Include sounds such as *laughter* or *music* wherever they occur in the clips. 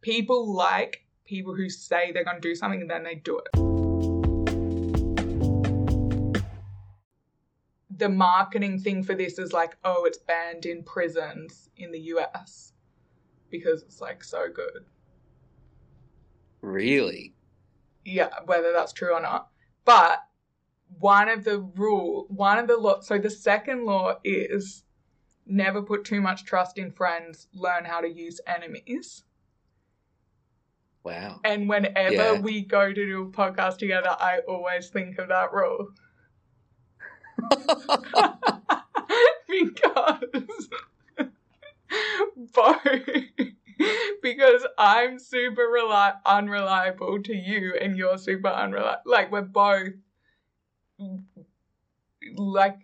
people like people who say they're going to do something and then they do it. The marketing thing for this is like, oh, it's banned in prisons in the US because it's like so good. Really? Yeah, whether that's true or not. But one of the rule, one of the law, so the second law is never put too much trust in friends, learn how to use enemies. Wow. And whenever Yeah. we go to do a podcast together, I always think of that rule. *laughs* *laughs* because *laughs* both because I'm super reli- unreliable to you and you're super unreliable. Like we're both like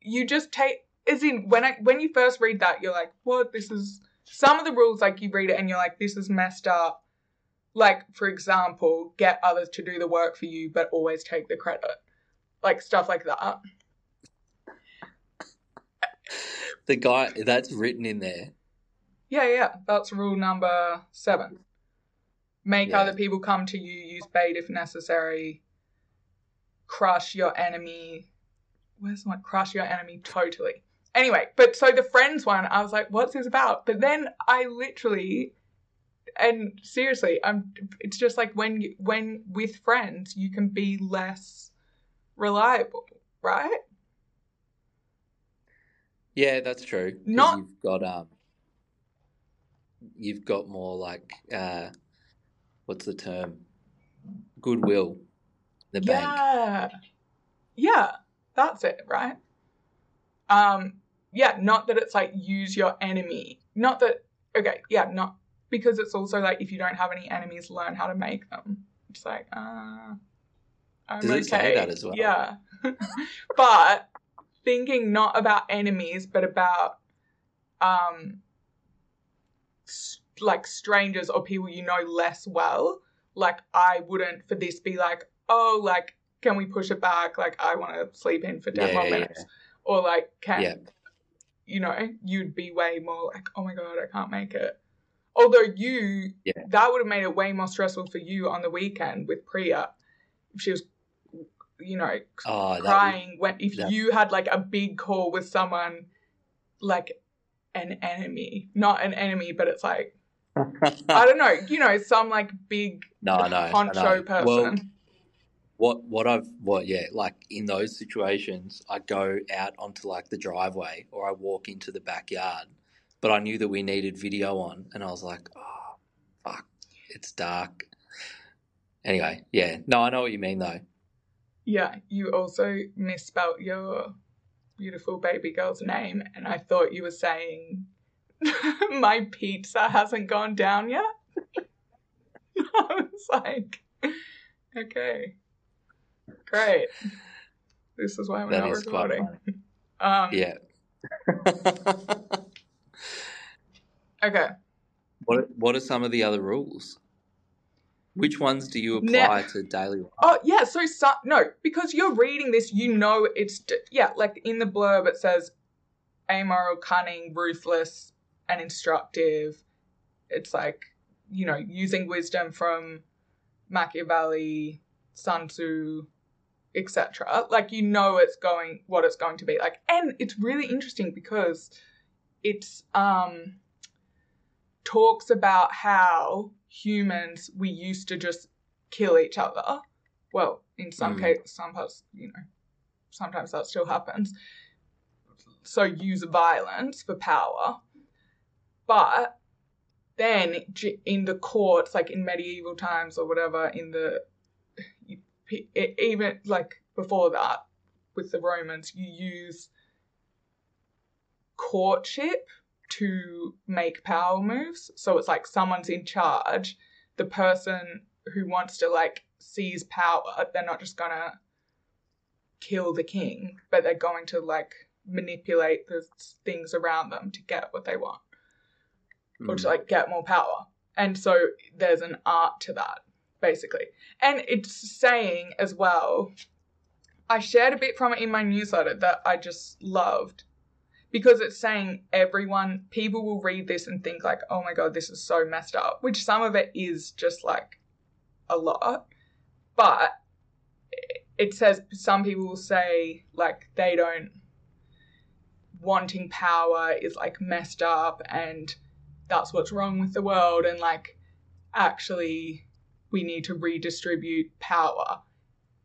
you just take as in when I when you first read that you're like what this is some of the rules like you read it and you're like this is messed up. Like for example, get others to do the work for you but always take the credit. Like stuff like that. the guy that's written in there. Yeah, yeah, that's rule number seven. Make Yeah. other people come to you, use bait if necessary, crush your enemy. Where's my crush your enemy totally? Anyway, but so the friends one, I was like, what's this about? But then I literally, and seriously, I'm. It's just like when you, when with friends, you can be less reliable, right? Yeah, that's true. Not- you've got um you've got more like uh what's the term? Goodwill. The bank. Yeah. Yeah, that's it, right? Um, yeah, not that it's like use your enemy. Not that okay, yeah, not because it's also like if you don't have any enemies, learn how to make them. It's like, uh I'm Does okay. it say that as well? Yeah. *laughs* but thinking not about enemies, but about um like strangers or people you know less well. Like I wouldn't for this be like, oh, like can we push it back? Like I want to sleep in for ten Yeah, more yeah, minutes, or like can Yeah. you know you'd be way more like, oh my god, I can't make it. Although you, Yeah. that would have made it way more stressful for you on the weekend with Priya. If she was, you know, Oh, crying when if that- you had like a big call with someone like an enemy not an enemy but it's like *laughs* i don't know you know some like big no, I know. I honcho know. person Well, what what I've what yeah, like in those situations, I go out onto like the driveway or I walk into the backyard. But I knew that we needed video on, and I was like, oh, fuck, it's dark. Anyway, yeah, no, I know what you mean though. yeah you also misspelt your beautiful baby girl's name and i thought you were saying *laughs* my pizza hasn't gone down yet *laughs* i was like okay great this is why we're That not recording um Yeah. *laughs* okay what What are some of the other rules? Which ones do you apply to daily life? Oh yeah, so, so no, because you're reading this, you know it's yeah, like in the blurb it says amoral, cunning, ruthless, and instructive. It's like you know using wisdom from Machiavelli, Sun Tzu, etc. Like you know it's going what it's going to be like, and it's really interesting because it's um talks about how humans we used to just kill each other. Well, in some Mm. cases, some parts, you know, sometimes that still happens. So use violence for power, but then in the courts, like in medieval times or whatever, in the e- even like before that with the Romans, you use courtship to make power moves. So it's like someone's in charge. The person who wants to like seize power, they're not just gonna kill the king, but they're going to like manipulate the things around them to get what they want or to Mm. like get more power. And so there's an art to that, basically. And it's saying as well, I shared a bit from it in my newsletter that I just loved. Because it's saying everyone, people will read this and think like, oh my god, this is so messed up, which some of it is just like a lot, but it says some people will say like they don't wanting power is like messed up and that's what's wrong with the world and like actually we need to redistribute power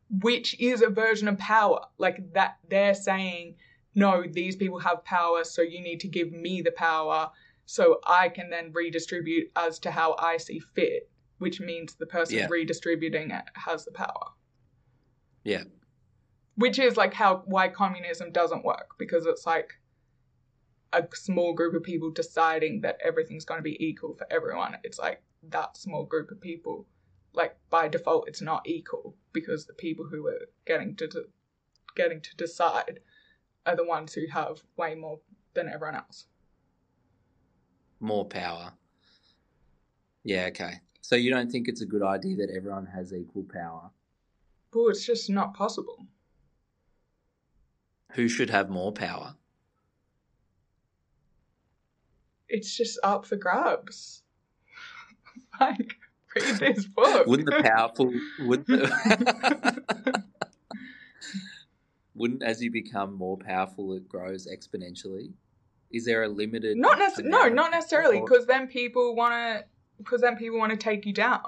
which is a version of power. Like that they're saying no these people have power so you need to give me the power so i can then redistribute as to how i see fit which means the person Yeah. redistributing it has the power Yeah. which is like how why communism doesn't work because it's like a small group of people deciding that everything's going to be equal for everyone it's like that small group of people like by default it's not equal because the people who are getting to de- getting to decide are the ones who have way more than everyone else More power. Yeah, okay. So you don't think it's a good idea that everyone has equal power? but it's just not possible Who should have more power? it's just up for grabs *laughs* like read this book Wouldn't the powerful wouldn't the, *laughs* *laughs* wouldn't as you become more powerful it grows exponentially? Is there a limited not necessarily no not necessarily because then people want to because then people want to take you down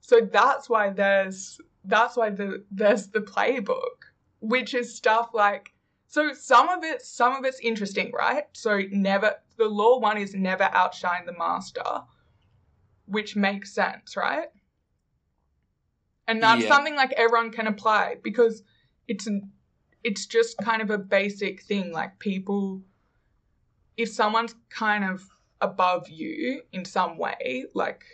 so that's why there's that's why the there's the playbook which is stuff like so some of it some of it's interesting right so never the law one is never outshine the master which makes sense right and that's Yeah. something like everyone can apply because it's an, it's just kind of a basic thing like people if someone's kind of above you in some way, like,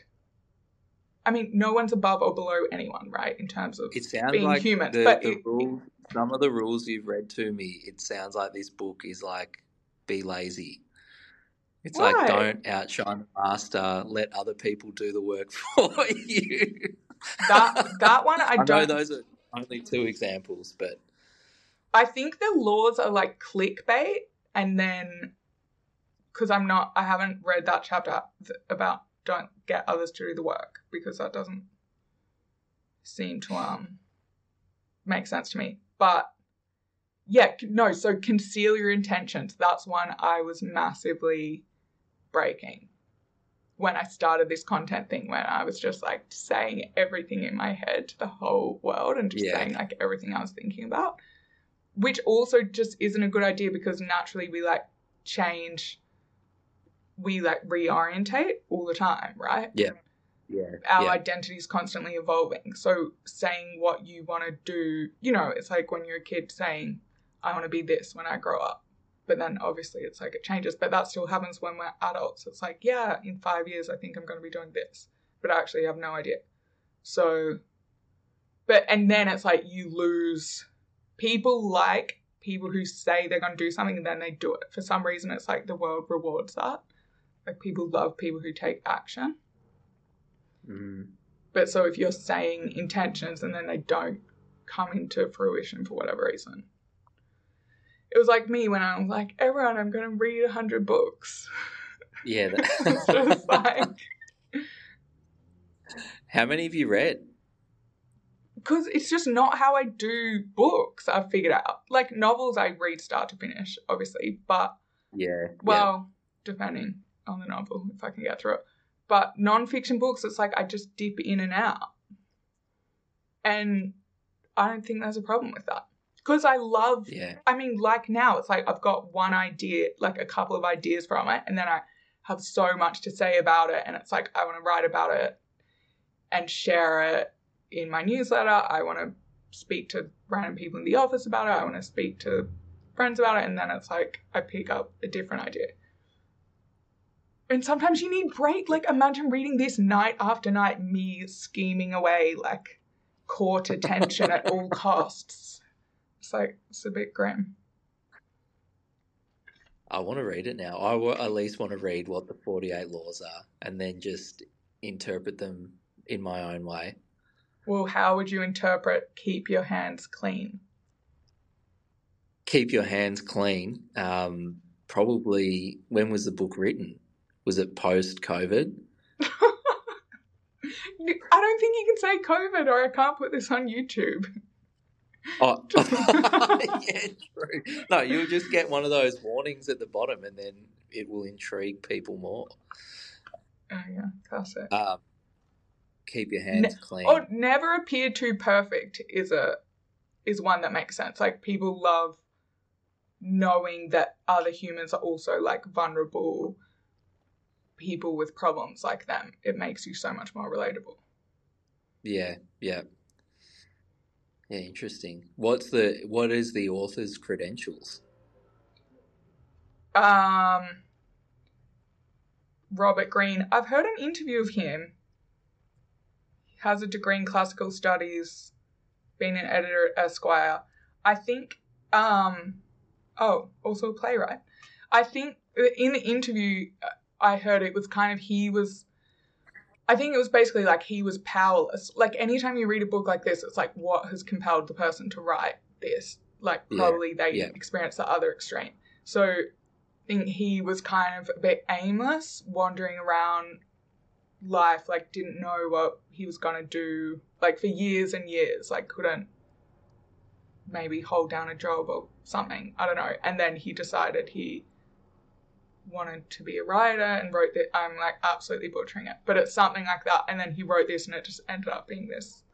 I mean, no one's above or below anyone, right? In terms of It sounds being like human, the, but the it- rule, some of the rules you've read to me, it sounds like this book is like be lazy. It's like don't outshine the master, let other people do the work *laughs* for you. that that one, I I, know don't. those are only two examples, but I think the laws are like clickbait, and then because I'm not, I haven't read that chapter about don't get others to do the work because that doesn't seem to um make sense to me. But yeah, no. So conceal your intentions. That's one I was massively breaking when I started this content thing. When I was just like saying everything in my head to the whole world and just Yeah. saying like everything I was thinking about which also just isn't a good idea because naturally we like change we like reorientate all the time right? Yeah, Yeah, our yeah, identity is constantly evolving. So saying what you want to do you know it's like when you're a kid saying i want to be this when i grow up. But then obviously it's like it changes but that still happens when we're adults. It's like yeah in five years i think i'm going to be doing this but actually i actually have no idea. So but and then it's like you lose people like people who say they're going to do something and then they do it for some reason it's like the world rewards that like people love people who take action mm, but so if you're saying intentions and then they don't come into fruition for whatever reason. It was like me when I was like, everyone, I'm going to read 100 books. yeah. *laughs* it's That, just *laughs* like, how many have you read? Because it's just not how I do books, I've figured out. Like novels, I read start to finish, obviously, but Yeah, well, depending on the novel, if I can get through it. But non-fiction books, it's like I just dip in and out. And I don't think there's a problem with that. Because I love yeah, I mean, like now, it's like I've got one idea, like a couple of ideas from it, and then I have so much to say about it, and it's like I want to write about it and share it in my newsletter. I want to speak to random people in the office about it. I want to speak to friends about it, and then it's like I pick up a different idea. And sometimes you need break. Like imagine reading this night after night, me scheming away, like court attention at all *laughs* costs. It's like it's a bit grim. I want to read it now. I wa- at least want to read what the 48 laws are and then just interpret them in my own way. Well, how would you interpret keep your hands clean? Keep your hands clean. Um, probably when was the book written? Was it post COVID? *laughs* I don't think you can say COVID or I can't put this on YouTube. Oh, *laughs* *laughs* yeah, true. No, you'll just get one of those warnings at the bottom, and then it will intrigue people more. Oh yeah, classic. Um, keep your hands clean. Or never appear too perfect is a is one that makes sense. Like people love knowing that other humans are also like vulnerable people with problems like them. It makes you so much more relatable. Yeah, yeah. Yeah, interesting. What's the what is the author's credentials? Um Robert Greene. I've heard an interview of him. Has a degree in classical studies, been an editor at Esquire. I think um oh, also a playwright. I think in the interview I heard it was kind of he was I think it was basically like he was powerless. Like anytime you read a book like this, it's like what has compelled the person to write this? Like probably yeah, they yeah. experienced the other extreme. So I think he was kind of a bit aimless, wandering around life, like didn't know what he was gonna do, like for years and years, like couldn't maybe hold down a job or something. I don't know. And then he decided he wanted to be a writer and wrote that I'm like absolutely butchering it, but it's something like that. And then he wrote this, and it just ended up being this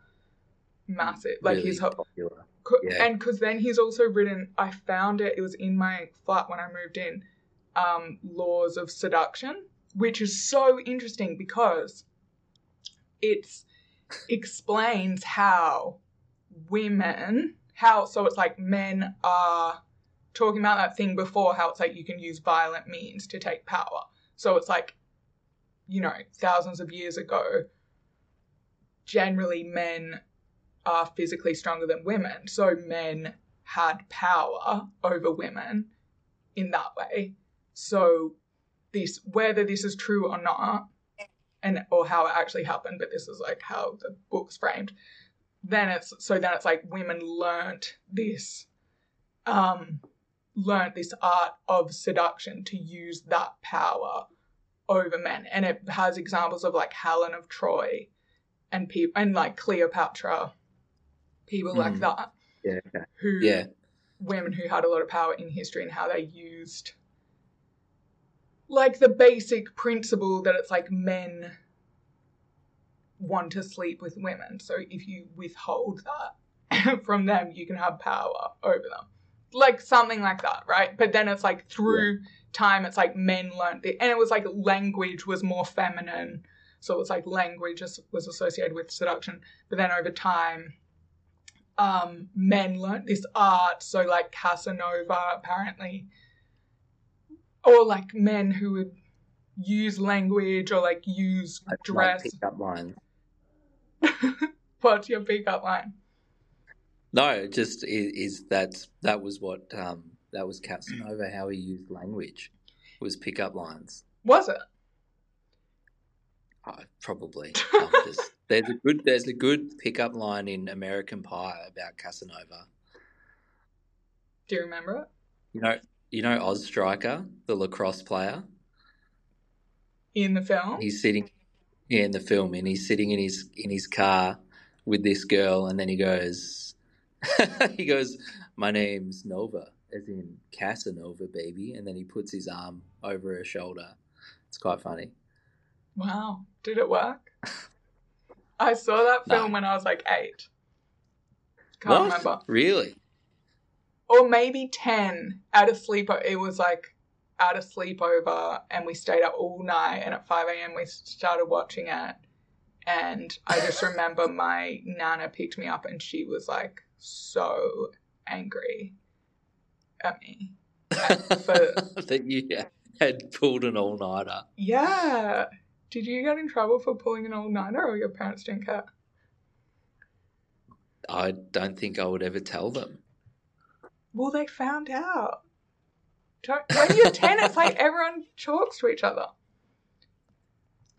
massive, like really his popular. Yeah. And because then he's also written, I found it. It was in my flat when I moved in. Um, Laws of Seduction, which is so interesting because it's explains how women how so it's like men are talking about that thing before how it's like you can use violent means to take power. So it's like, you know, thousands of years ago, generally men are physically stronger than women. So men had power over women in that way. So this whether this is true or not, and or how it actually happened, but this is like how the book's framed. Then it's so then it's like women learnt this um learnt this art of seduction to use that power over men. And it has examples of like Helen of Troy and people and like Cleopatra, people mm. like that. Yeah. Who yeah. women who had a lot of power in history and how they used like the basic principle that it's like men want to sleep with women. So if you withhold that *laughs* from them, you can have power over them like something like that, right? But then it's like through yeah. time, it's like men learned it, and it was like language was more feminine, so it's like language was associated with seduction. But then over time, um, men learned this art. So like Casanova, apparently, or like men who would use language or like use That's dress. Pickup line. *laughs* What's your pickup line? No, just is, is that that was what um, that was Casanova how he used language was pickup lines. Was it? Oh, probably. just, *laughs* there's a good there's a good pickup line in American Pie about Casanova. Do you remember it? You know, you know Oz Striker, the lacrosse player. In the film, he's sitting. Yeah, in the film, and he's sitting in his in his car with this girl, and then he goes, *laughs* he goes, "My name's Nova, as in Casanova, baby," and then he puts his arm over her shoulder. It's quite funny. Wow, did it work? I saw that film no. when I was like eight. Can't what? remember. Really? Or maybe ten at a sleepover. It was like at a sleepover, and we stayed up all night. And at five a.m. we started watching it. And I just *laughs* remember my nana picked me up, and she was like, so angry at me. *laughs* that you had pulled an all nighter. Yeah. Did you get in trouble for pulling an all nighter or your parents didn't care? I don't think I would ever tell them. Well, they found out. When you're 10, it's like everyone talks to each other.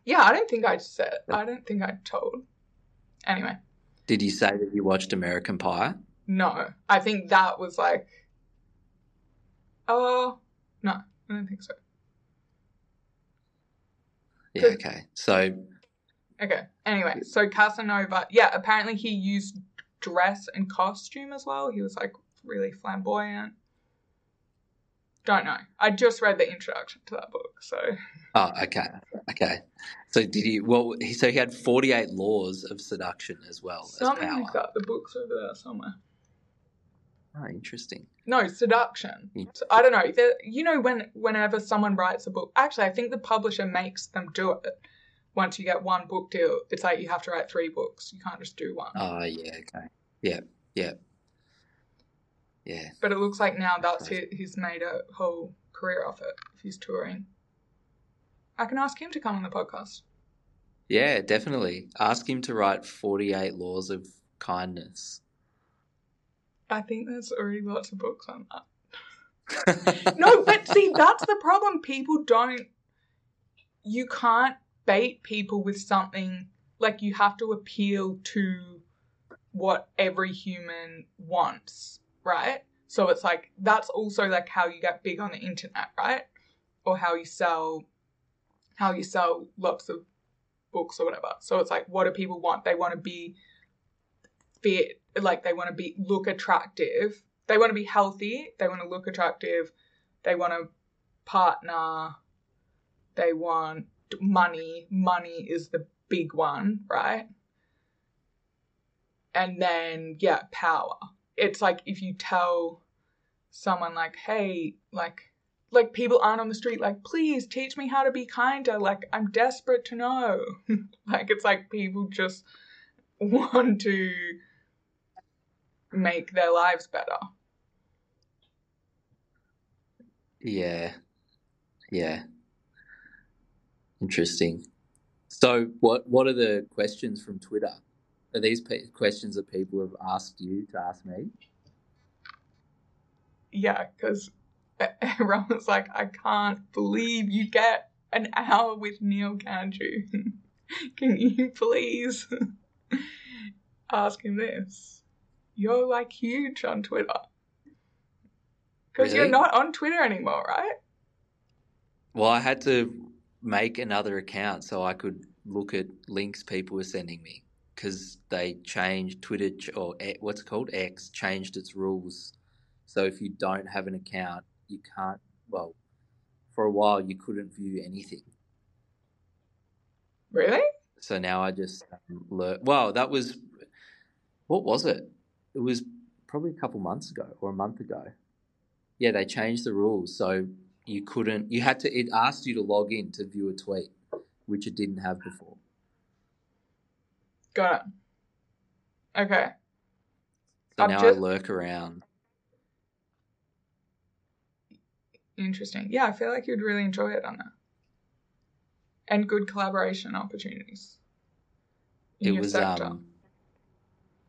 Yeah, I don't think I said. I don't think I told. Anyway. Did you say that you watched American Pie? No. I think that was like. Oh, no. I don't think so. Yeah, okay. So Okay. Anyway, so Casanova, yeah, apparently he used dress and costume as well. He was like really flamboyant. Don't know. I just read the introduction to that book, so Oh, okay, okay. So did he? Well, he, so he had forty-eight laws of seduction as well as something power. like that. The book's over there somewhere. Oh, interesting. No, seduction. Yeah. So, I don't know. The- You know, when whenever someone writes a book, actually, I think the publisher makes them do it. Once you get one book deal, it's like you have to write three books. You can't just do one. Oh, yeah, okay. Yeah, yeah, yeah. But it looks like now that's he, he's made a whole career off it. If he's touring, I can ask him to come on the podcast. Yeah, definitely. Ask him to write forty-eight laws of kindness. I think there's already lots of books on that. *laughs* No, but see, that's the problem. People don't. You can't bait people with something like you have to appeal to what every human wants, right? So it's like that's also like how you get big on the internet, right? Or how you sell how you sell lots of books or whatever. So it's like what do people want? They want to be fit, like they want to be look attractive. They want to be healthy, they want to look attractive, they want a partner, they want money. Money is the big one, right? And then, yeah, power. It's like if you tell someone, like, hey, like, like people aren't on the street, like, please teach me how to be kinder. Like, I'm desperate to know. *laughs* like, it's like people just want to make their lives better. Yeah. Yeah. Interesting. So, what what are the questions from Twitter? Are these pe- questions that people have asked you to ask me? Yeah, because *laughs* everyone was like, I can't believe you get an hour with Neil Ganju. *laughs* Can you please *laughs* ask him this? You're like huge on Twitter. Because you're not on Twitter anymore, right? Well, I had to make another account so I could look at links people were sending me because they changed Twitter or what's it called X changed its rules. So if you don't have an account, you can't. Well, for a while you couldn't view anything. Really? So now I just um, learn. Well, that was what was it? It was probably a couple months ago or a month ago. Yeah, they changed the rules, so you couldn't. You had to. It asked you to log in to view a tweet, which it didn't have before. Got it. Okay. So I've now just- I lurk around. Interesting. Yeah, I feel like you'd really enjoy it on that. And good collaboration opportunities. in It was sector. um,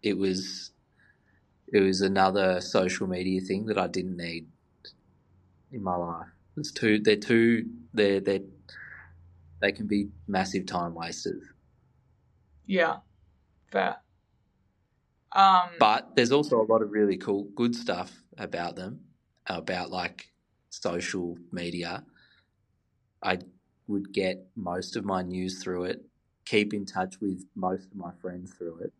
it was, it was another social media thing that I didn't need in my life. It's too. They're too. They're they. They can be massive time wasters. Yeah. Fair. Um But there's also a lot of really cool, good stuff about them, about like social media. I would get most of my news through it, keep in touch with most of my friends through it.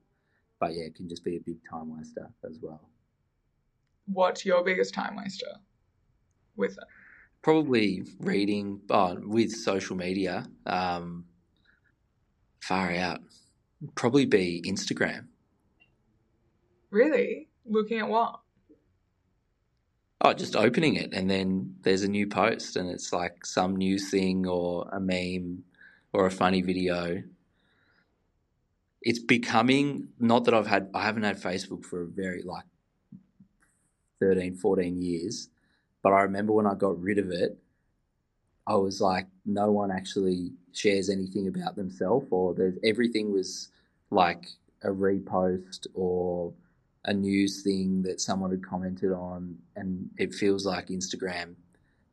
But yeah, it can just be a big time waster as well. what's your biggest time waster with it? Probably reading oh, with social media, um, far out. Probably be Instagram. Really? Looking at what? Oh, just opening it and then there's a new post and it's like some new thing or a meme or a funny video. It's becoming not that I've had I haven't had Facebook for a very like 13 14 years, but I remember when I got rid of it I was like no one actually shares anything about themselves or there's everything was like a repost or a news thing that someone had commented on, and it feels like Instagram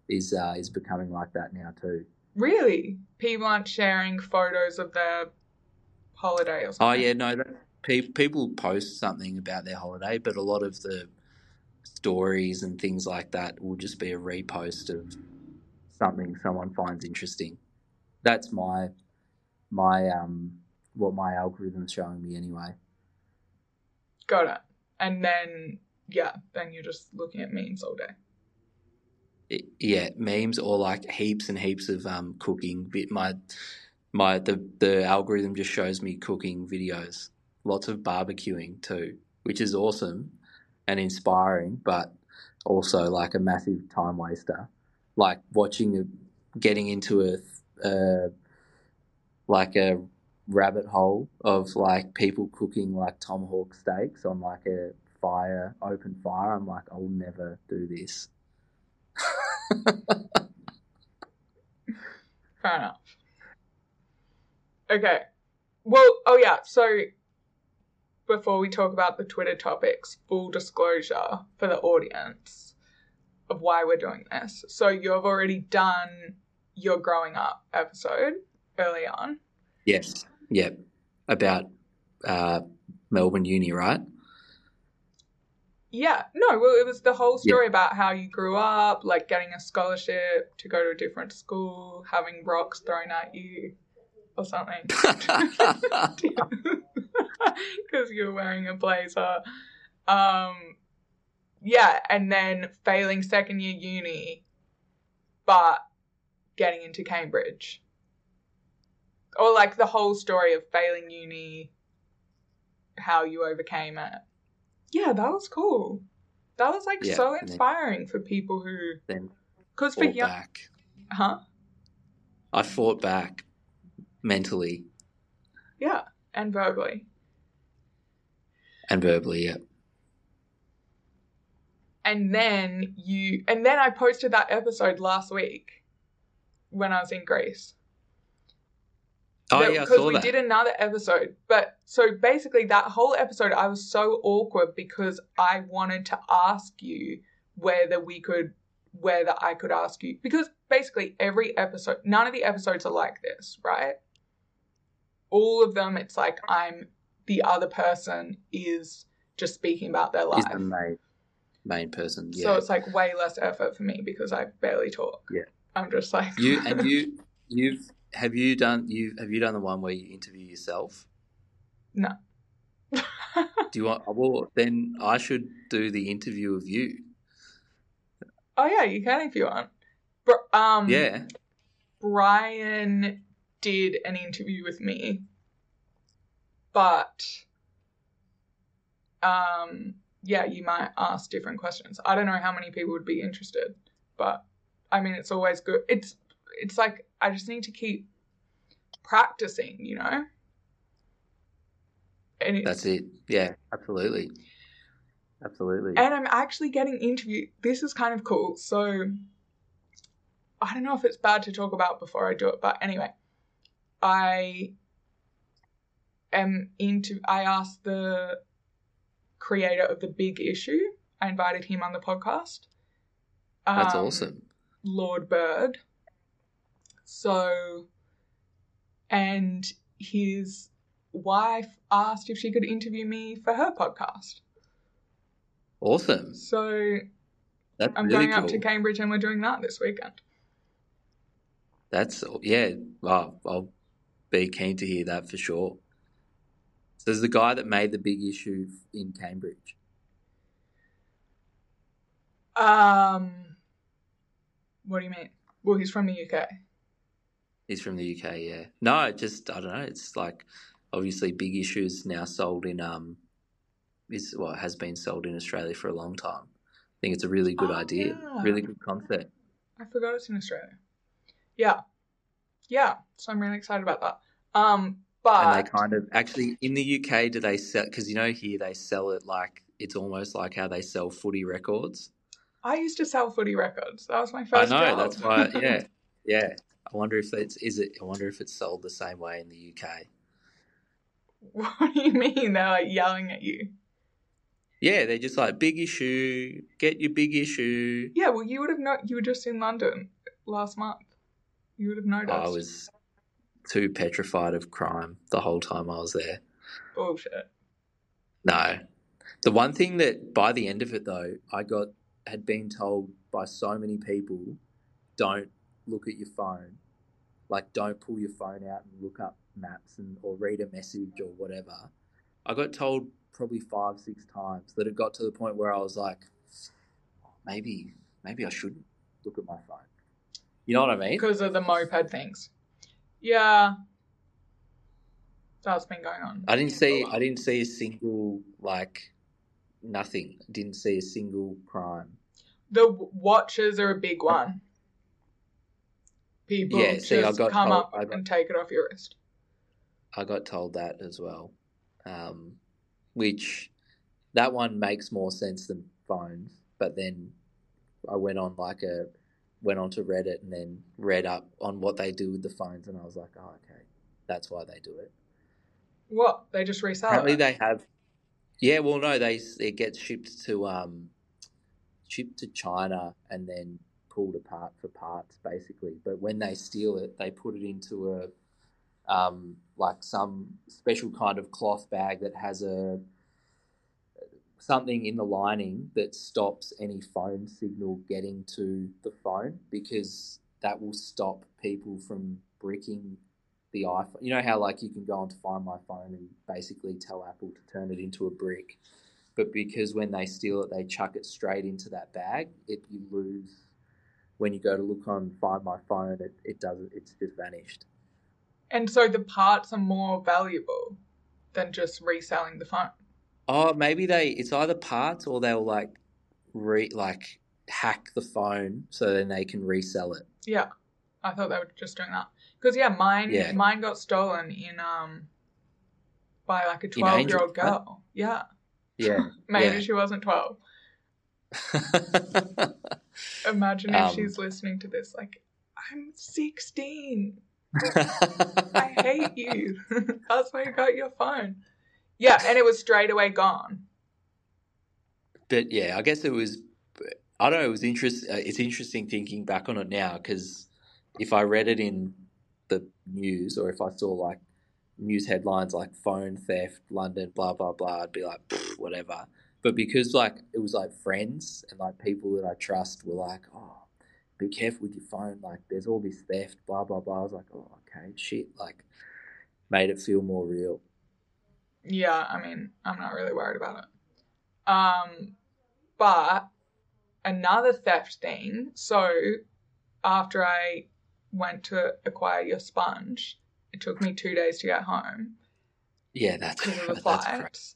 is uh, is becoming like that now too. Really? People aren't sharing photos of their holiday or something. Oh yeah, no, that, pe- people post something about their holiday, but a lot of the stories and things like that will just be a repost of something someone finds interesting. That's my my um what my algorithm's showing me anyway. Got it. And then yeah, then you're just looking at memes all day. It- yeah, memes or like heaps and heaps of um cooking. Bit my my the the algorithm just shows me cooking videos. Lots of barbecuing too, which is awesome and inspiring, but also like a massive time waster. Like watching a, getting into a uh, like a rabbit hole of like people cooking like tomahawk steaks on like a fire, open fire. I'm like, I'll never do this. *laughs* Fair enough. Okay. Well, oh yeah, so before we talk about the Twitter topics, full disclosure for the audience of why we're doing this. So you've already done your growing up episode early on. Yes. Yep. About uh, Melbourne Uni, right? Yeah, no, well, it was the whole story about how you grew up, like getting a scholarship to go to a different school, having rocks thrown at you or something. *laughs* *laughs* Because you were wearing a blazer. Um, yeah, and then failing second year uni, but getting into Cambridge. Or like the whole story of failing uni, how you overcame it. Yeah, that was cool. That was like Yeah, so inspiring for people who, then because for fought young, back. huh? I fought back mentally Yeah, and verbally. and verbally. Yeah. And then you, and then I posted that episode last week when I was in Greece. Oh That- yeah, I because we that. did another episode. But so basically, that whole episode, I was so awkward because I wanted to ask you whether we could, whether I could ask you, because basically every episode, none of the episodes are like this, right? All of them, it's like I'm the other person is just speaking about their life. the main main person. Yeah. So it's like way less effort for me because I barely talk. Yeah. I'm just like you *laughs* and you you've have you done you have you done the one where you interview yourself? No. *laughs* Do you want? Well, then I should do the interview of you. oh yeah, you can if you want. But um Yeah. Brian did an interview with me, but um, yeah, you might ask different questions. I don't know how many people would be interested, but I mean, it's always good. It's it's like I just need to keep practicing, you know. And it's, That's it. Yeah. Absolutely. Absolutely. and I'm actually getting interviewed. This is kind of cool. So I don't know if it's bad to talk about before I do it, but anyway, I am into. I asked the creator of the Big Issue. I invited him on the podcast. That's Um, awesome. Lord Bird. So, and his wife asked if she could interview me for her podcast. Awesome. So That's I'm really going cool. up to Cambridge and we're doing that this weekend. That's yeah. Well, I'll be keen to hear that for sure. So there's the guy that made the big issue in Cambridge. Um, what do you mean? Well, he's from the UK. He's from the UK, yeah. No, just I don't know. It's like obviously big issues now sold in um, is well has been sold in Australia for a long time. I think it's a really good Oh, idea, yeah. really good concept. I forgot it's in Australia. Yeah, yeah. So I'm really excited about that. Um, but and they kind of actually in the UK do they sell because you know here they sell it like it's almost like how they sell footy records. I used to sell footy records. That was my first. I know job. that's why. *laughs* Yeah, yeah. I wonder if it's is it. I wonder if it's sold the same way in the UK. what do you mean? They're like yelling at you. Yeah, they're just like big issue. Get your big issue. Yeah, well, you would have known. You were just in London last month. You would have noticed. I was too petrified of crime the whole time I was there. bullshit. No. The one thing that by the end of it though, I got had been told by so many people, don't look at your phone. Like, don't pull your phone out and look up maps and or read a message or whatever. I got told probably five, six times that it got to the point where I was like, oh, maybe, maybe I shouldn't look at my phone. You know what I mean? because of the moped things. Yeah, that's been going on. I didn't see. I didn't see a single like nothing. Didn't see a single crime. The watches are a big one. People Yeah, see, I got come told- up I got- and take it off your wrist. I got told that as well, um, which that one makes more sense than phones. But then I went on like a went on to Reddit and then read up on what they do with the phones, and I was like, oh, okay, that's why they do it. What? They just resell Apparently, it. they have. Yeah, well, no, they it gets shipped to um, shipped to China and then pulled apart for parts, basically. But when they steal it, they put it into a um, like some special kind of cloth bag that has a something in the lining that stops any phone signal getting to the phone because that will stop people from bricking the iPhone. You know how like you can go on to find my phone and basically tell Apple to turn it into a brick, but because when they steal it, they chuck it straight into that bag. It you lose when you go to look on Find My Phone. It it doesn't. It's just vanished. And so the parts are more valuable than just reselling the phone. Oh, maybe they. It's either parts or they'll like re like hack the phone so then they can resell it. Yeah, I thought they were just doing that. Because yeah, mine Yeah. mine got stolen in um by like a twelve year old girl. Yeah, Yeah. *laughs* maybe Yeah. she wasn't twelve. *laughs* Imagine if Um, she's listening to this, like, I'm sixteen. *laughs* I hate you. That's why you got your phone. Yeah, and it was straight away gone. but yeah, I guess it was. I don't know. It was interest. Uh, it's interesting thinking back on it now because if I read it in the news or if I saw like news headlines like phone theft, London, blah blah blah, I'd be like, whatever. But because like it was like friends and like people that I trust were like, oh, be careful with your phone. Like there's all this theft, blah blah blah. I was like, oh, okay, shit. Like made it feel more real. Yeah, I mean, I'm not really worried about it. Um, but another theft thing. So after I went to acquire your sponge, it took me two days to get home Yeah, that's because of the *laughs* that's crazy. flights.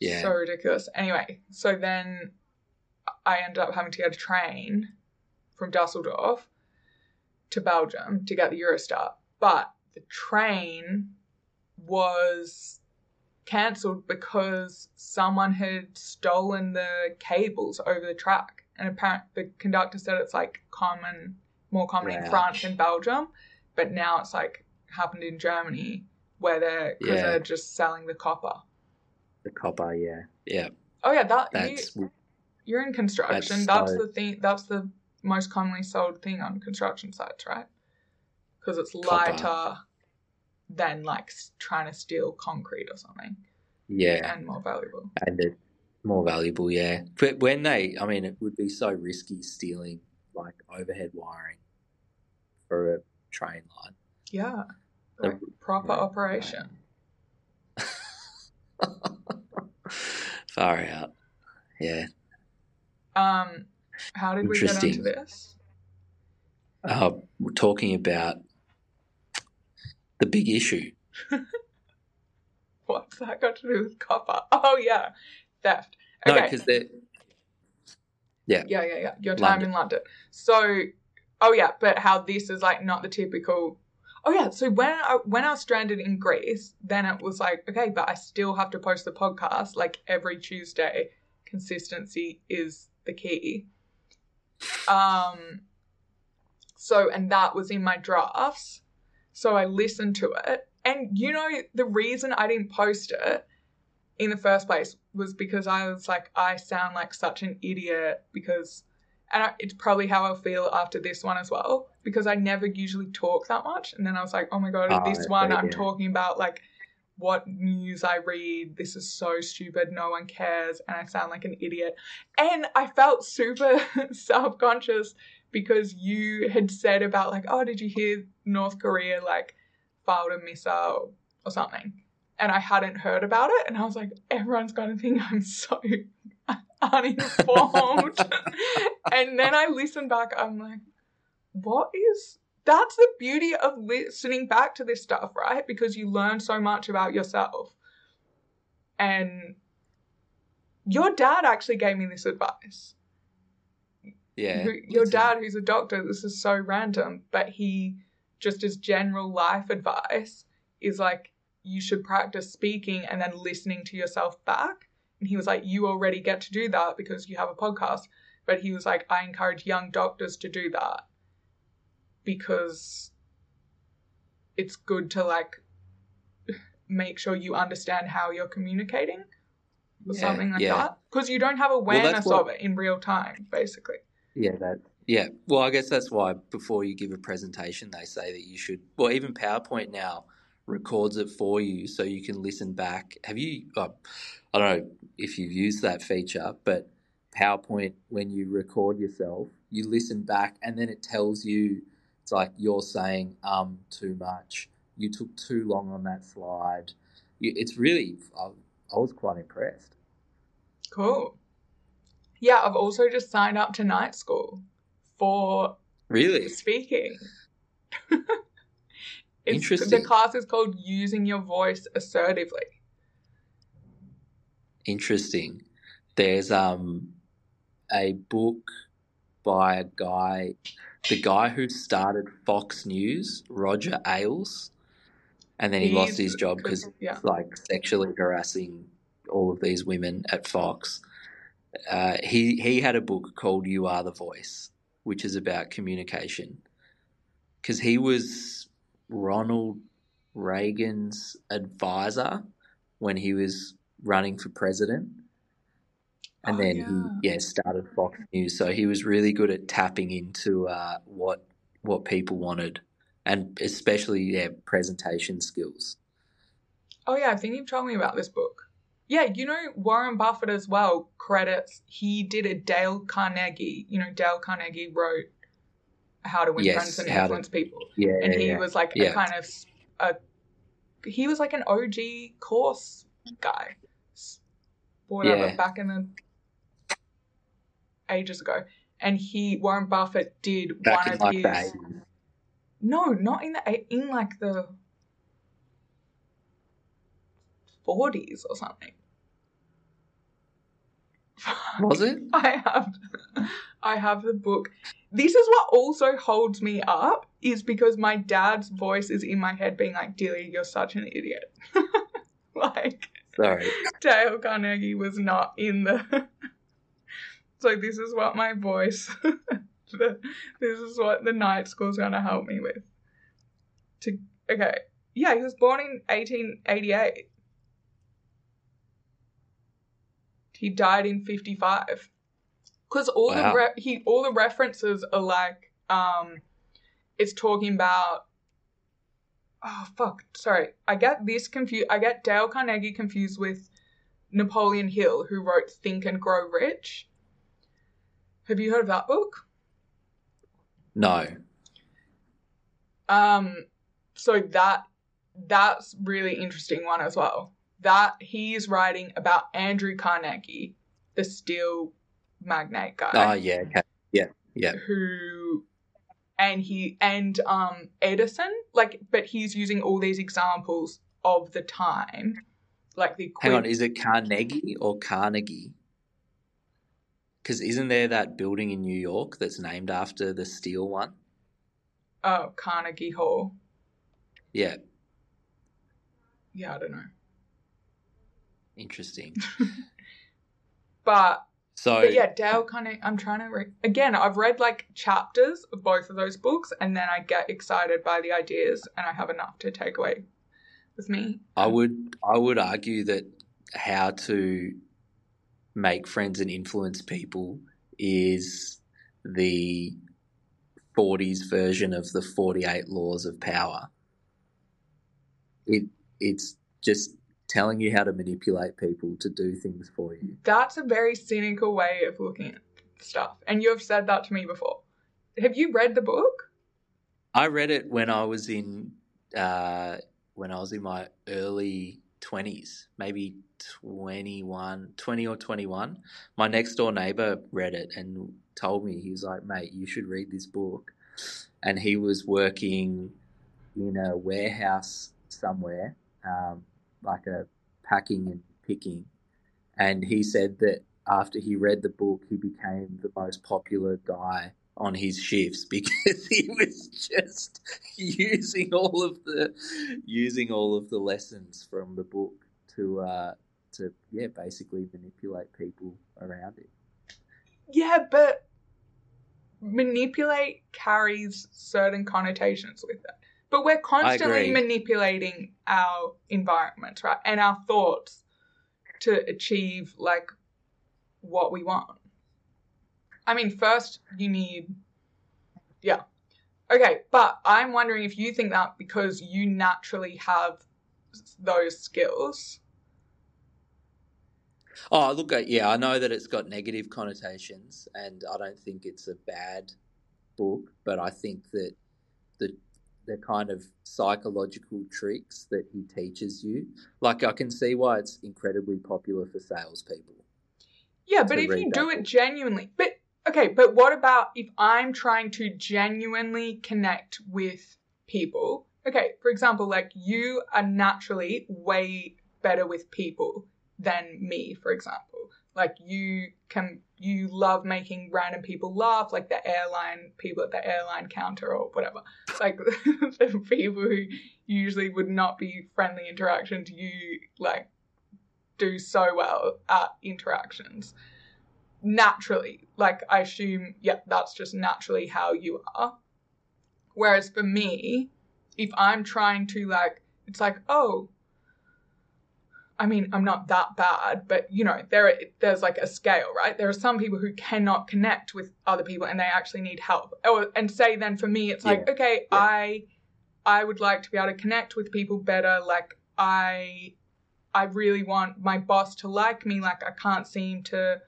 Yeah. So ridiculous. Anyway, so then I ended up having to get a train from Dusseldorf to Belgium to get the Eurostar. But the train was cancelled because someone had stolen the cables over the track. And apparently the conductor said it's like common, more common in France and Belgium, but now it's like happened in Germany where they're because Yeah. they're just selling the copper. The copper, yeah, yeah. Oh yeah, that you, That's you're in construction. that's That's, so- the thing. That's the most commonly sold thing on construction sites, right? Because it's Copper. lighter than like trying to steal concrete or something, yeah, and more valuable. and it's more valuable, yeah. But when they, I mean, it would be so risky stealing like overhead wiring for a train line. Yeah, proper yeah, operation. *laughs* Far out, yeah. Um, how did we get onto this? Uh, we're talking about the big issue. *laughs* What's that got to do with copper? Oh yeah, theft. No, Okay. because they're Yeah, yeah, yeah. Your time London. in London. So, oh yeah, but how this is like not the typical. Oh yeah, so when I when I was stranded in Greece, then it was like okay, but I still have to post the podcast like every Tuesday. Consistency is the key. Um. So and that was in my drafts. So I listened to it, and you know the reason I didn't post it in the first place was because I was like, I sound like such an idiot because, and I, it's probably how I'll feel after this one as well because I never usually talk that much. And then I was like, oh my god, Oh, this one I'm talking about like what news I read. This is so stupid. No one cares, and I sound like an idiot. And I felt super *laughs* self conscious because you had said about like, oh, did you hear North Korea like filed a missile or something? And I hadn't heard about it, and I was like, everyone's gonna think I'm so *laughs* uninformed. *laughs* and then I listened back, I'm like, what is that's the beauty of listening back to this stuff, right? Because you learn so much about yourself. And your dad actually gave me this advice. Yeah. Your dad, who's a doctor, this is so random, but he, just as general life advice, is like, you should practice speaking and then listening to yourself back. And he was like, you already get to do that because you have a podcast. But he was like, I encourage young doctors to do that because it's good to like make sure you understand how you're communicating or Yeah, something like yeah. that because you don't have awareness what- of it in real time basically Yeah, that. Yeah, well, I guess that's why before you give a presentation, they say that you should. Well, even PowerPoint now records it for you, so you can listen back. Have you? Uh, I don't know if you've used that feature, but PowerPoint, when you record yourself, you listen back, and then it tells you it's like you're saying um too much. You took too long on that slide. It's really. I, I was quite impressed. cool yeah i've also just signed up to night school for Really speaking *laughs* It's- the class is called using your voice assertively interesting. There's um a book by a guy, the guy who started Fox News, Roger Ailes, and then he lost his job because yeah like sexually harassing all of these women at Fox. Uh, he he had a book called "You Are the Voice," which is about communication. Because he was Ronald Reagan's advisor when he was running for president, and Oh, then yeah. he yeah started Fox News. So he was really good at tapping into uh, what what people wanted, and especially yeah presentation skills. Oh yeah, I think you've told me about this book. Yeah, you know Warren Buffett as well credits he did a Dale Carnegie. You know Dale Carnegie wrote How to Win Yes, Friends and How to- Influence People, Yeah, and he yeah. was like a kind of a he was like an OG course guy, whatever Yeah. back in the ages ago. And he Warren Buffett did back one of like his the 80s. no, not in the in like the forties or something. Was it? *laughs* I have, I have the book. This is what also holds me up is because my dad's voice is in my head, being like, "Dilly, you're such an idiot." *laughs* like Sorry. Dale Carnegie was not in the. *laughs* so this is what my voice. the, this is what the night school's gonna help me with. To okay, yeah, he was born in 1888. He died in 55. Because all Wow. the re- he all the references are like um, it's talking about. Oh fuck! Sorry, I get this confused. I get Dale Carnegie confused with Napoleon Hill, who wrote Think and Grow Rich. Have you heard of that book? No. Um, so that that's really interesting one as well. That he's writing about Andrew Carnegie, the steel magnate guy. Oh, yeah. Okay. Yeah. Yeah. who and he and um Edison like but he's using all these examples of the time like the Hang on. Is it Carnegie or Carnegie? Because isn't there that building in New York that's named after the steel one? oh Carnegie Hall Yeah. yeah I don't know Interesting. *laughs* but, So, but yeah Dale kind of. I'm trying to re- again I've read like chapters of both of those books and then I get excited by the ideas and I have enough to take away with me I would I would argue that how to make friends and influence people is the 40s version of the 48 laws of power. It it's just telling you how to manipulate people to do things for you. that's a very cynical way of looking at stuff and you have said that to me before Have you read the book? I read it when I was in uh, when I was in my early twenties, maybe 21, 20 or 21. My next door neighbor read it and told me, he was like, mate, you should read this book. And he was working in a warehouse somewhere, um, like a packing and picking. And he said that after he read the book, he became the most popular guy on his shifts *laughs* because he was just using all of the using all of the lessons from the book to uh, to yeah basically manipulate people around it. Yeah, but manipulate carries certain connotations with it. But we're constantly manipulating our environment, right? And our thoughts to achieve like what we want. I mean, first you need, yeah. Okay, but I'm wondering if you think that because you naturally have those skills. Oh, look, uh, yeah, I know that it's got negative connotations, and I don't think it's a bad book, but I think that the the kind of psychological tricks that he teaches you, like I can see why it's incredibly popular for salespeople. Yeah, but if you do book. it genuinely, but okay, but what about if I'm trying to genuinely connect with people? Okay, for example, like you are naturally way better with people than me, for example. Like you can you love making random people laugh, like the airline people at the airline counter or whatever. Like *laughs* the people who usually would not be friendly interactions, you like do so well at interactions naturally. Like, I assume, yeah, that's just naturally how you are. Whereas for me, if I'm trying to, like, it's like, oh, I mean, I'm not that bad, but you know, there there's like a scale, right? There are some people who cannot connect with other people and they actually need help. Or, and say then for me, it's like, yeah. okay, yeah. I I would like to be able to connect with people better. Like I I really want my boss to like me. Like I can't seem to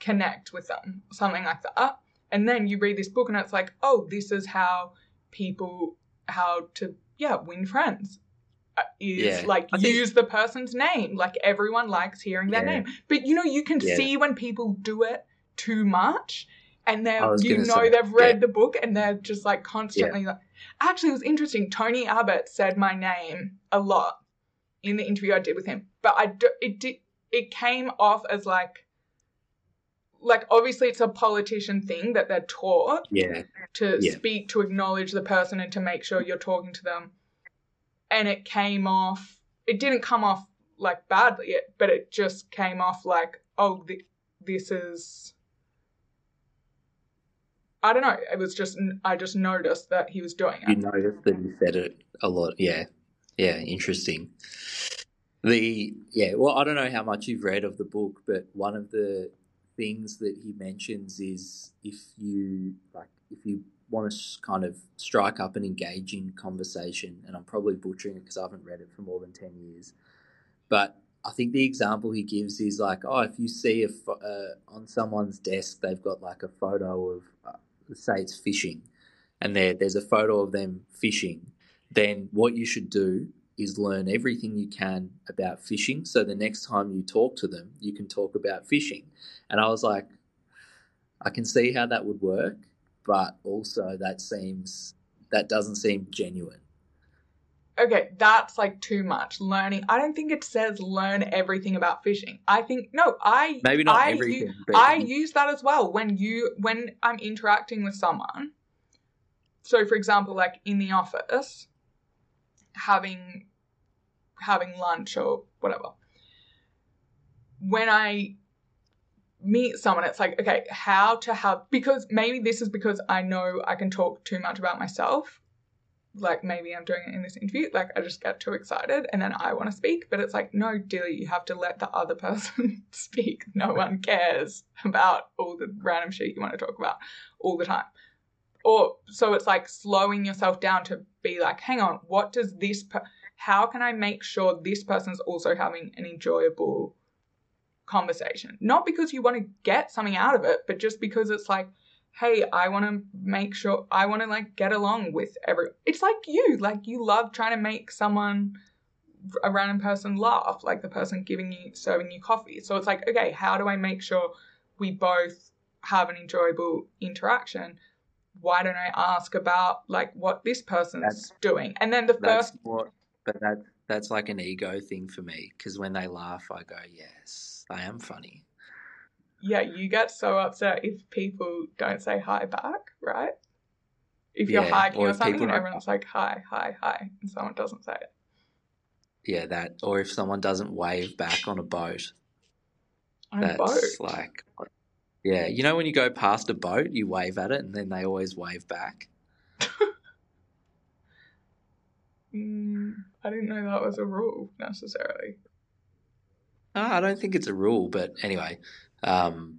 connect with them, something like that. And then you read this book and it's like, oh, this is how people, how to, yeah, win friends. Uh, is yeah. like I use think... the person's name. Like everyone likes hearing their yeah. name. But you know, you can yeah. see when people do it too much and they you know say, they've read the book and they're just like constantly like actually it was interesting tony abbott said my name a lot in the interview i did with him but i do, it did it came off as like like obviously it's a politician thing that they're taught yeah to yeah. speak to acknowledge the person and to make sure you're talking to them and it came off it didn't come off like badly but it just came off like oh th- this is i don't know it was just i just noticed that he was doing it. you noticed that he said it a lot yeah. Yeah interesting. The yeah well i don't know how much you've read of the book but one of the things that he mentions is if you like if you want to kind of strike up an engaging conversation, and I'm probably butchering it because I haven't read it for more than ten years, but I think the example he gives is like, oh, if you see a uh, on someone's desk, they've got like a photo of, uh, say it's fishing, and there there's a photo of them fishing, then what you should do is learn everything you can about fishing. So the next time you talk to them, you can talk about fishing. And I was like, I can see how that would work, but also that seems that doesn't seem genuine. Okay, that's like too much learning. I don't think it says learn everything about fishing. I think no, I maybe not I everything. Use, I use that as well when you when I'm interacting with someone. So, for example, like in the office, having having lunch or whatever. When I meet someone, it's like, okay, how to have, because maybe this is because I know I can talk too much about myself. Like maybe I'm doing it in this interview, like I just get too excited and then I want to speak. But it's like, no, Dilly, you have to let the other *laughs* person speak. No one cares about all the random shit you want to talk about all the time. Or so it's like slowing yourself down to be like, hang on, what does this, per- how can I make sure this person's also having an enjoyable conversation? Not because you want to get something out of it, but just because it's like, hey, I want to make sure I want to like get along with every. It's like you, like you love trying to make someone a random person laugh, like the person giving you serving you coffee. So it's like, okay, how do I make sure we both have an enjoyable interaction? Why don't I ask about like what this person's That's- doing? And then the first what, but that that's like an ego thing for me because when they laugh, I go, "Yes, I am funny." yeah, you get so upset if people don't say hi back, right? If you're Yeah, hiking or or something and everyone's like hi, hi, hi, and someone doesn't say it. Yeah, that. Or if someone doesn't wave back on a boat, On a that's boat. like, yeah, you know when you go past a boat, you wave at it, and then they always wave back. *laughs* Mm, I didn't know that was a rule necessarily. Oh, I don't think it's a rule, but anyway, um,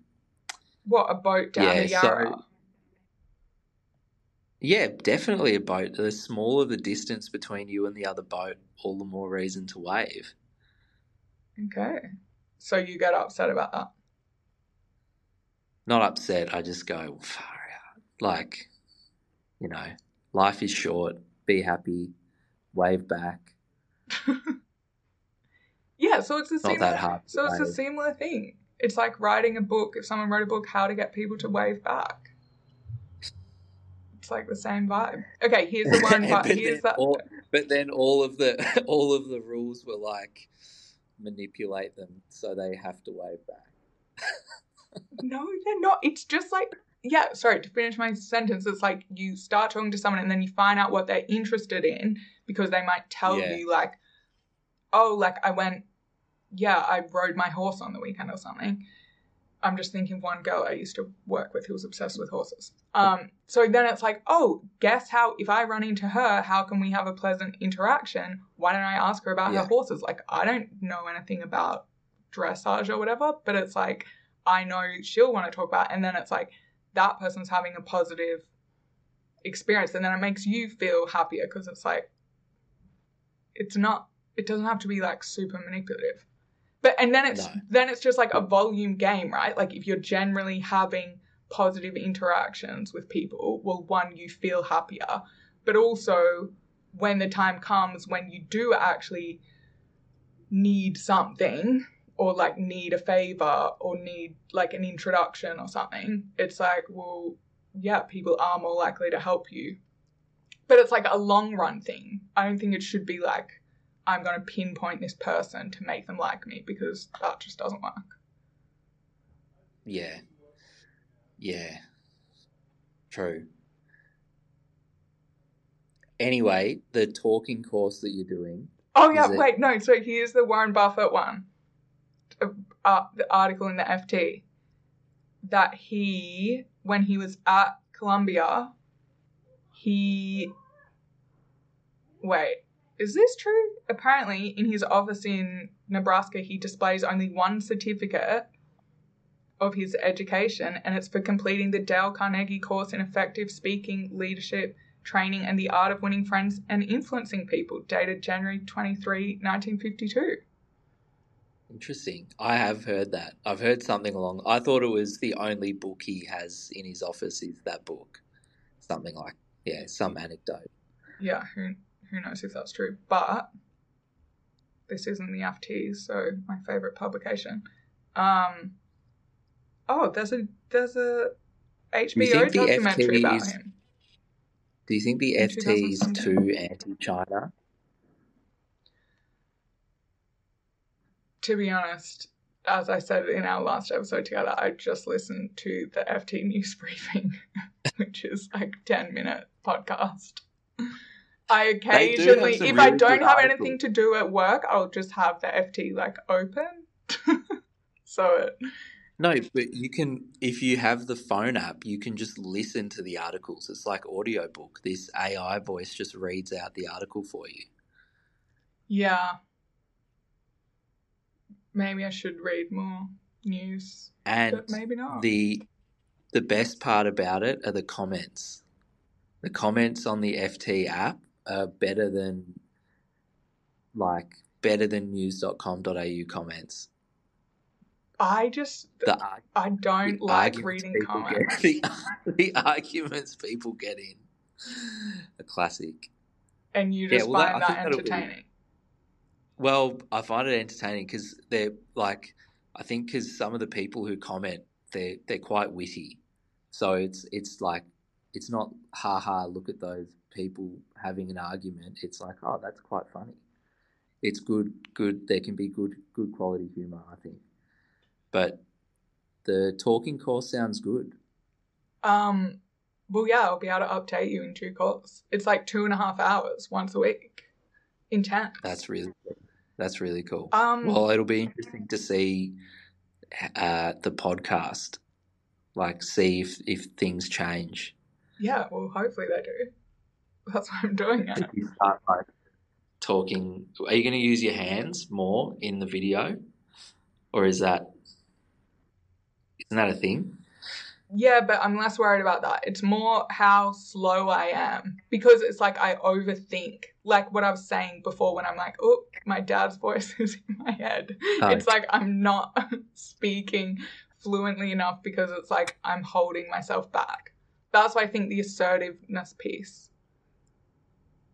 What a boat down Yeah, the so- yeah, definitely a boat. The smaller the distance between you and the other boat, all the more reason to wave. Okay, so you get upset about that. Not upset. I just go far out. Like, you know, life is short. Be happy. Wave back. *laughs* Yeah, so it's a Not similar. that hard. to So it's a similar thing. It's like writing a book. If someone wrote a book, how to get people to wave back. It's like the same vibe. Okay, here's the *laughs* one. But But here's then that. all- But then all of the *laughs* all of the rules were like manipulate them so they have to wave back. No, they're not. It's just like, yeah, sorry, to finish my sentence, it's like you start talking to someone and then you find out what they're interested in because they might tell Yeah. you, like, oh, like I went, yeah, I rode my horse on the weekend or something. I'm just thinking of one girl I used to work with who was obsessed with horses. Um, so then it's like, oh, guess how, if I run into her, how can we have a pleasant interaction? Why don't I ask her about Yeah. her horses? Like, I don't know anything about dressage or whatever, but it's like, I know she'll want to talk about. And then it's like that person's having a positive experience. And then it makes you feel happier because it's like, it's not, it doesn't have to be like super manipulative. But, and then it's, No. then it's just like a volume game, right? Like if you're generally having positive interactions with people, well, one, you feel happier. But also, when the time comes when you do actually need something, or like need a favor or need like an introduction or something, it's like, well, yeah, people are more likely to help you. But it's like a long run thing. I don't think it should be like, I'm going to pinpoint this person to make them like me because that just doesn't work. Yeah. Yeah. True. Anyway, the talking course that you're doing. Oh, yeah, it- wait, no. So here's the Warren Buffett one uh, the article in the FT that he, when he was at Columbia, he. Wait, is this true? Apparently, in his office in Nebraska, he displays only one certificate of his education, and it's for completing the Dale Carnegie course in effective speaking, leadership, training, and the art of winning friends and influencing people, dated January 23, 1952. Interesting. I have heard that. I've heard something along. I thought it was the only book he has in his office is that book. Something like yeah, some anecdote. Yeah, who who knows if that's true? But this isn't the FT, so my favorite publication. Um, oh, there's a there's a HBO documentary about is- him. Do you think the FT is too anti-China? To be honest, as I said in our last episode together, I just listened to the FT news *laughs* briefing, which is like ten minute podcast. I They do have occasionally, if I don't have articles. anything to do at work, I'll just have the FT like open. *laughs* so it, No, but you can if you have the phone app, you can just listen to the articles. It's like audiobook. This AI voice just reads out the article for you. yeah. Maybe I should read more news, And but maybe not. the the best part about it are the comments. The comments on the FT app are better than like better than news.com.au comments. I just The, I don't the like reading comments. Get, *laughs* the, the arguments people get in. A classic. and you Yeah, just well, find I that, that'll be- entertaining. Well, I find it entertaining because they're like, I think because some of the people who comment, they're they're quite witty, so it's it's like it's not ha ha. Look at those people having an argument. It's like oh, that's quite funny. It's good, good. There can be good, good quality humor, I think. But the talking course sounds good. Um, well, yeah, I'll be able to update you in due course. It's like two and a half hours once a week. Intense. That's really, that's really cool. um. Well, it'll be interesting to see uh, the podcast, like see if if things change. yeah. Well, hopefully they do. That's why I'm doing it. You start like talking, are you going to use your hands more in the video, or is that isn't that a thing? Yeah, but I'm less worried about that. It's more how slow I am because it's like I overthink. Like what I was saying before when I'm like, oh, my dad's voice *laughs* is in my head. Oh. It's like I'm not *laughs* speaking fluently enough because it's like I'm holding myself back. That's why I think the assertiveness piece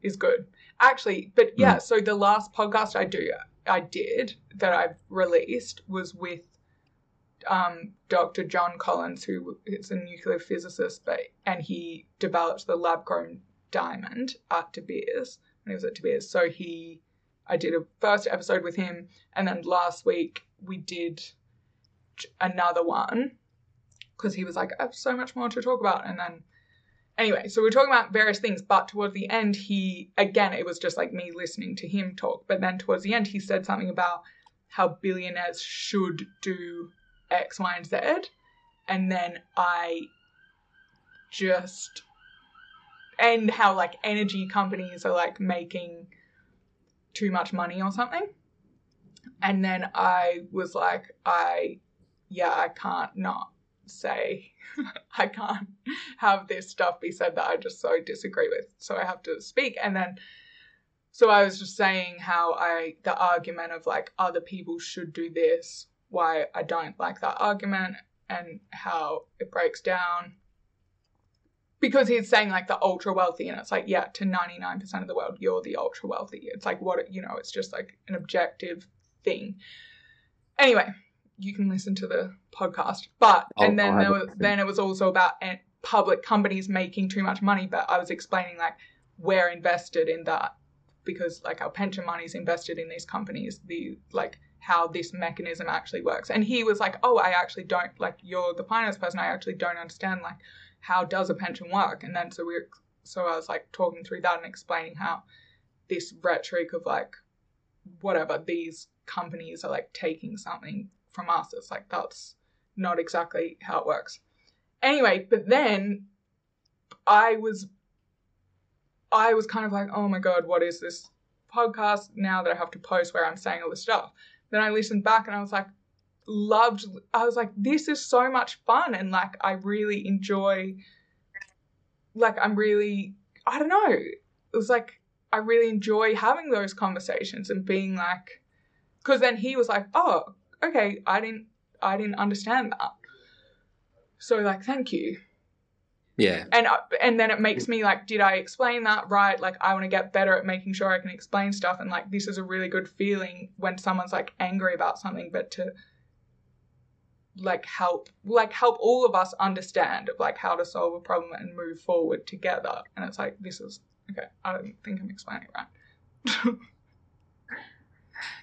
is good. Actually, but yeah, so the last podcast I do I did that I've released was with um, Dr. John Collins, who is a nuclear physicist, but and he developed the lab grown diamond at De Beers when he was at De Beers. So he, I did a first episode with him, and then last week we did another one because he was like, I have so much more to talk about, and then. Anyway, so we we're talking about various things, but towards the end, he again, it was just like me listening to him talk. But then towards the end, he said something about how billionaires should do X, Y, and Z. And then I just. And how, like, energy companies are, like, making too much money or something. And then I was like, I. Yeah, I can't not say. *laughs* I can't have this stuff be said that I just so disagree with. So I have to speak. And then. So I was just saying how I. The argument of, like, other people should do this why I don't like that argument and how it breaks down. Because he's saying like the ultra wealthy, and it's like, yeah, to 99% of the world, you're the ultra wealthy. It's like, what, you know, it's just like an objective thing. Anyway, you can listen to the podcast. But, I'll- and then there was, then it was also about public companies making too much money, but I was explaining like we're invested in that because like our pension money is invested in these companies, the like how this mechanism actually works. And he was like, "Oh, I actually don't like you're the finance person. I actually don't understand like how does a pension work?" And then so we so I was like talking through that and explaining how this rhetoric of like whatever these companies are like taking something from us. It's like that's not exactly how it works. Anyway, but then I was I was kind of like, oh my god, what is this podcast now that I have to post where I'm saying all this stuff? Then I listened back and I was like, loved, I was like, this is so much fun. And like, I really enjoy, like, I'm really, I don't know. It was like, I really enjoy having those conversations and being like, because then he was like, oh, okay, I didn't, I didn't understand that. So like, thank you. Yeah, and uh, and then it makes me like did i explain that right? Like i want to get better at making sure i can explain stuff and like this is a really good feeling when someone's like angry about something but to like help like help all of us understand of like how to solve a problem and move forward together. And it's like this is okay i don't think i'm explaining it right *laughs*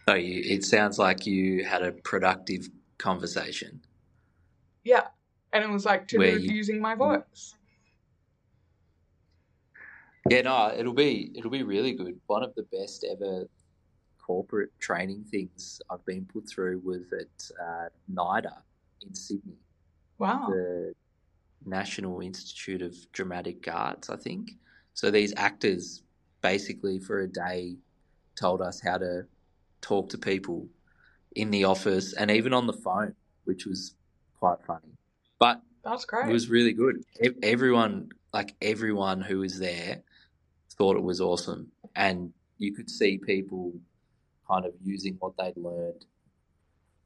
no, you, it sounds like you had a productive conversation. yeah and it was like to do you- using my voice Yeah, no, it'll be it'll be really good. One of the best ever corporate training things I've been put through was at uh, NIDA in Sydney, wow the National Institute of Dramatic Arts, I think. So these actors basically for a day told us how to talk to people in the office and even on the phone, which was quite funny. But that's great it was really good. Everyone, like everyone who was there, thought it was awesome, and you could see people kind of using what they'd learned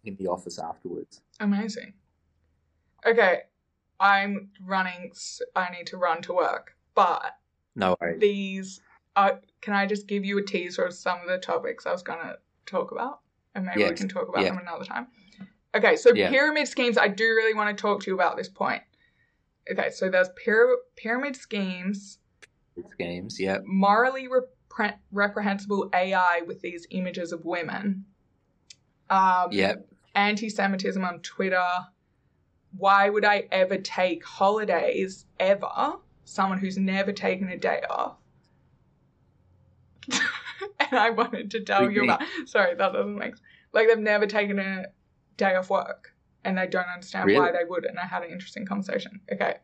in the office afterwards. Amazing. Okay, I'm running. I need to run to work, but No worries. these. Uh, can I just give you a teaser of some of the topics I was going to talk about, and maybe we can talk about Yeah. them another time. Okay, so Yeah. pyramid schemes. I do really want to talk to you about this point. Okay, so there's pyra- pyramid schemes, Schemes, yeah. morally repre- reprehensible AI with these images of women. Um, Yep. anti-Semitism on Twitter. Why would I ever take holidays ever? Someone who's never taken a day off. *laughs* I wanted to tell you about. Sorry, that doesn't make sense. Like they've never taken a day off work, and they don't understand why they would. And I had an interesting conversation. Okay.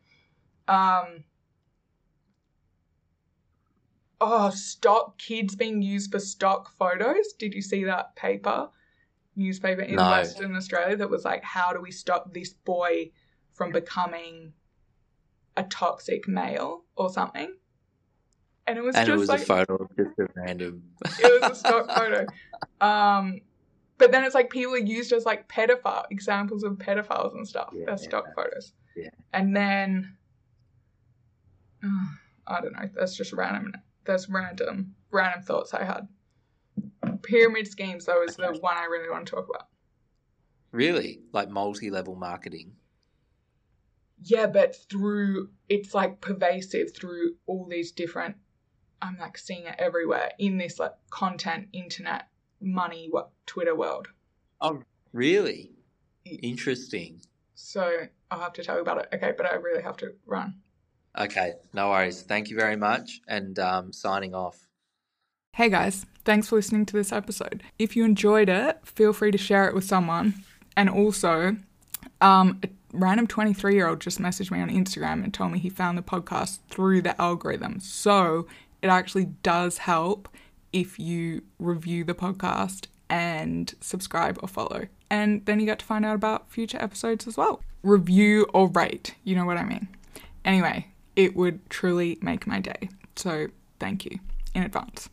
Um. Oh, stock kids being used for stock photos. Did you see that paper? Newspaper in No. Western Australia that was like, how do we stop this boy from becoming a toxic male or something? And it was And just it was like a photo of just a random. *laughs* it was a stock photo. Um, but then it's like people are used as like pedophile examples of pedophiles and stuff. Yeah, They're stock yeah. photos. Yeah. And then uh, I don't know. That's just random. That's random. Random thoughts I had. Pyramid schemes though is the one I really want to talk about. Really? Like multi level marketing. Yeah, but through it's like pervasive through all these different. I'm like seeing it everywhere in this like content, internet, money, what Twitter world. Oh, really? Interesting. So I'll have to tell you about it. Okay, but I really have to run. Okay, no worries. Thank you very much. And um, signing off. Hey guys, thanks for listening to this episode. If you enjoyed it, feel free to share it with someone. And also, um, a random 23 year old just messaged me on Instagram and told me he found the podcast through the algorithm. So it actually does help if you review the podcast and subscribe or follow. And then you get to find out about future episodes as well. Review or rate, you know what I mean. Anyway, it would truly make my day. So thank you in advance.